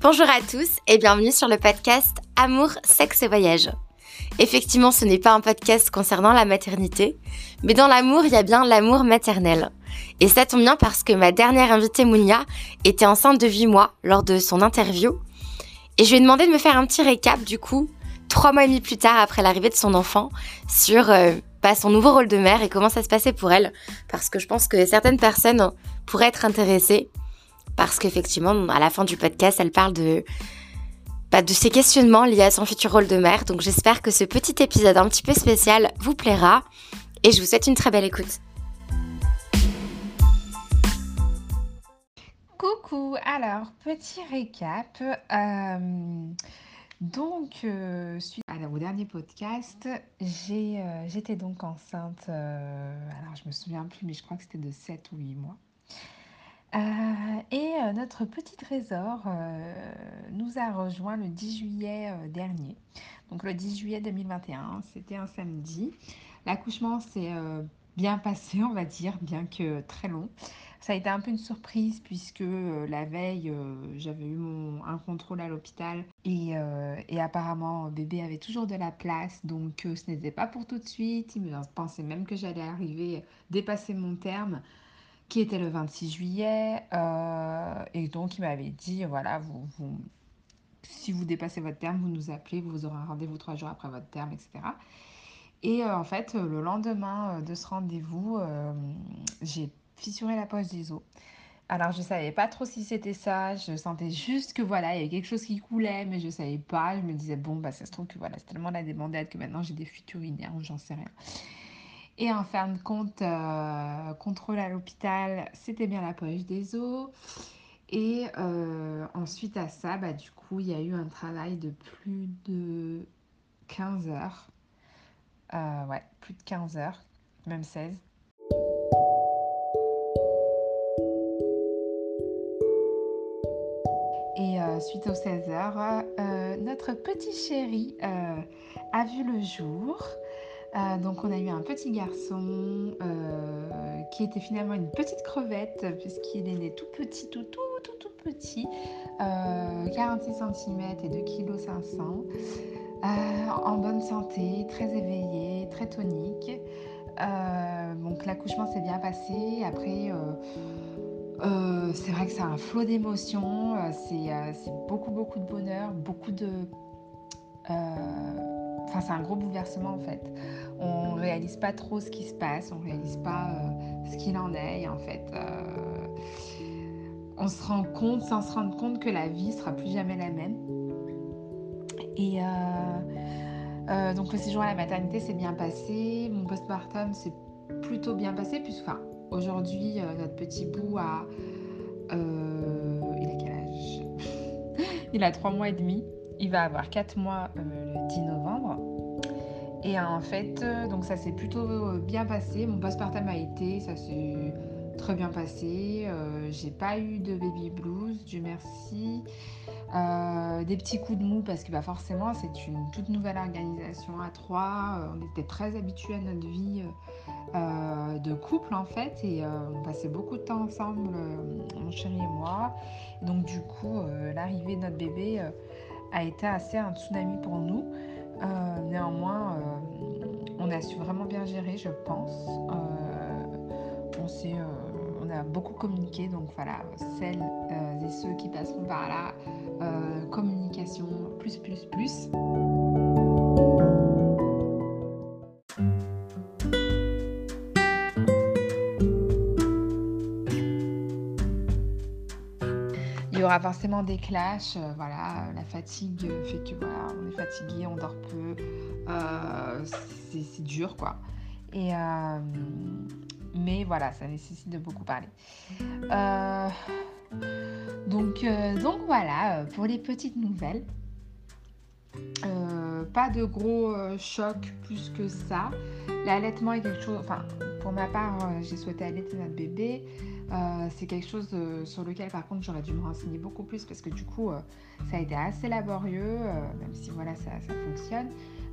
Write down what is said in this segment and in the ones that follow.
Bonjour à tous et bienvenue sur le podcast Amour, sexe et voyage. Effectivement, ce n'est pas un podcast concernant la maternité, mais dans l'amour, il y a bien l'amour maternel. Et ça tombe bien parce que ma dernière invitée, Mounia, était enceinte de 8 mois lors de son interview. Et je lui ai demandé de me faire un petit récap, du coup, trois mois et demi plus tard après l'arrivée de son enfant, sur euh, bah, son nouveau rôle de mère et comment ça se passait pour elle. Parce que je pense que certaines personnes pourraient être intéressées. Parce qu'effectivement, à la fin du podcast, elle parle de, bah, de ses questionnements liés à son futur rôle de mère. Donc j'espère que ce petit épisode un petit peu spécial vous plaira. Et je vous souhaite une très belle écoute. Coucou, alors petit récap. Euh, donc, euh, suite au dernier podcast, euh, j'étais donc enceinte, alors je me souviens plus, mais je crois que c'était de 7 ou 8 mois. Et notre petit trésor nous a rejoint le 10 juillet dernier. Donc le 10 juillet 2021, c'était un samedi. L'accouchement s'est bien passé, on va dire, bien que très long. Ça a été un peu une surprise puisque euh, la veille, euh, j'avais eu mon, un contrôle à l'hôpital et, euh, et, apparemment bébé avait toujours de la place donc ce n'était pas pour tout de suite. Il me pensait même que j'allais arriver, dépasser mon terme qui était le 26 juillet et donc il m'avait dit voilà, vous, si vous dépassez votre terme, vous nous appelez, vous aurez un rendez-vous trois jours après votre terme, etc. Et en fait, le lendemain de ce rendez-vous, j'ai fissurer la poche des os. Alors je savais pas trop si c'était ça, je sentais juste que voilà, il y avait quelque chose qui coulait, mais je savais pas. Je me disais bon bah ça se trouve que voilà, c'est tellement la débandade que maintenant j'ai des fuites urinaires ou j'en sais rien. Et en fin de compte, euh, contrôle à l'hôpital, c'était bien la poche des os. Et euh, ensuite à ça, bah, du coup, il y a eu un travail de plus de 15 heures. Euh, ouais, plus de 15 heures, même 16. suite aux 16 heures, notre petit chéri a vu le jour. Euh, donc on a eu un petit garçon qui était finalement une petite crevette puisqu'il est né tout petit, tout tout tout tout petit, 46 cm et 2 kg 500, en bonne santé, très éveillé, très tonique. donc l'accouchement s'est bien passé. Après euh, c'est vrai que c'est un flot d'émotions, euh, euh, c'est beaucoup beaucoup de bonheur, beaucoup de... Enfin c'est un gros bouleversement en fait. On réalise pas trop ce qui se passe, on réalise pas ce qu'il en est et en fait on se rend compte sans se rendre compte que la vie sera plus jamais la même. Et donc le séjour à la maternité s'est bien passé, mon postpartum s'est plutôt bien passé puisque enfin Aujourd'hui, euh, notre petit bout a... Euh, il a quel âge? Il a 3 mois et demi. Il va avoir 4 mois euh, le 10 novembre. Et en fait, donc ça s'est plutôt bien passé. Mon postpartum a été, ça s'est très bien passé. j'ai pas eu de baby blues, Dieu merci. des petits coups de mou parce que bah, forcément c'est une toute nouvelle organisation à trois. on était très habitués à notre vie euh, de couple en fait et euh, on passait beaucoup de temps ensemble, euh, mon chéri et moi. donc du coup, l'arrivée de notre bébé a été assez un tsunami pour nous. néanmoins, on a su vraiment bien gérer, je pense. on, on a beaucoup communiqué, donc voilà, celles et ceux qui passeront par là, communication plus, plus, plus. Aura forcément des clashs. Euh, voilà, la fatigue fait que voilà, on est fatigué, on dort peu. Euh, c'est dur, quoi. Et euh, mais voilà, ça nécessite de beaucoup parler. donc, donc voilà, pour les petites nouvelles. pas de gros chocs plus que ça. L'allaitement est quelque chose. Enfin, pour ma part, j'ai souhaité allaiter notre bébé. Euh, c'est quelque chose euh, sur lequel par contre j'aurais dû me renseigner beaucoup plus parce que du coup euh, ça a été assez laborieux, même si voilà ça, fonctionne,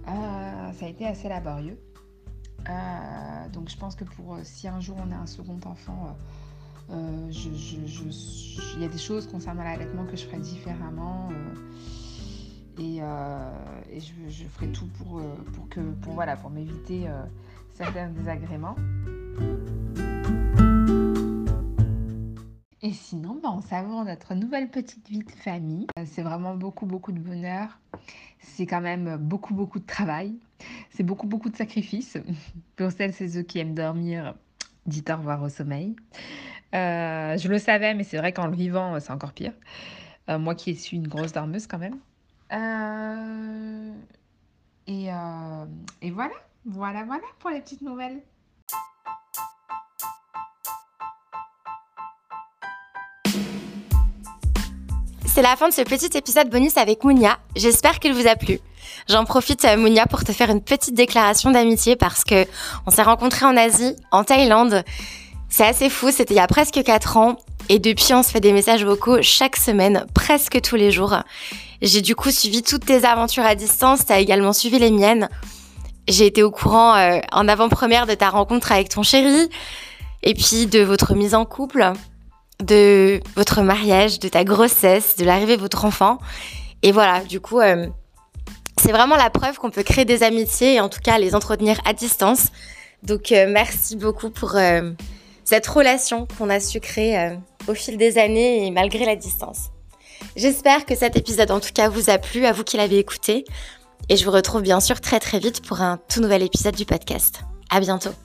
ça a été assez laborieux. donc je pense que pour si un jour on a un second enfant, il y a des choses concernant l'allaitement que je ferai différemment. et, je, ferai tout pour, que, pour, voilà, pour m'éviter certains désagréments. Et sinon, ben, on savoure notre nouvelle petite vie de famille. Euh, c'est vraiment beaucoup, beaucoup de bonheur. C'est quand même beaucoup, beaucoup de travail. C'est beaucoup, beaucoup de sacrifices. Pour celles et ceux qui aiment dormir, dites au revoir au sommeil. Euh, je le savais, mais c'est vrai qu'en le vivant, c'est encore pire. Euh, moi qui suis une grosse dormeuse quand même. Et voilà, voilà, voilà pour les petites nouvelles. C'est la fin de ce petit épisode bonus avec Mounia. J'espère qu'il vous a plu. J'en profite, euh, Mounia, pour te faire une petite déclaration d'amitié parce que on s'est rencontrés en Asie, en Thaïlande. C'est assez fou, c'était il y a presque 4 ans. Et depuis, on se fait des messages vocaux chaque semaine, presque tous les jours. J'ai du coup suivi toutes tes aventures à distance, t'as également suivi les miennes. J'ai été au courant euh, en avant-première de ta rencontre avec ton chéri, et puis de votre mise en couple de votre mariage, de ta grossesse, de l'arrivée de votre enfant. Et voilà, du coup, euh, c'est vraiment la preuve qu'on peut créer des amitiés et en tout cas les entretenir à distance. Donc euh, merci beaucoup pour euh, cette relation qu'on a su créer au fil des années et malgré la distance. J'espère que cet épisode en tout cas vous a plu, à vous qui l'avez écouté. Et je vous retrouve bien sûr très très vite pour un tout nouvel épisode du podcast. À bientôt.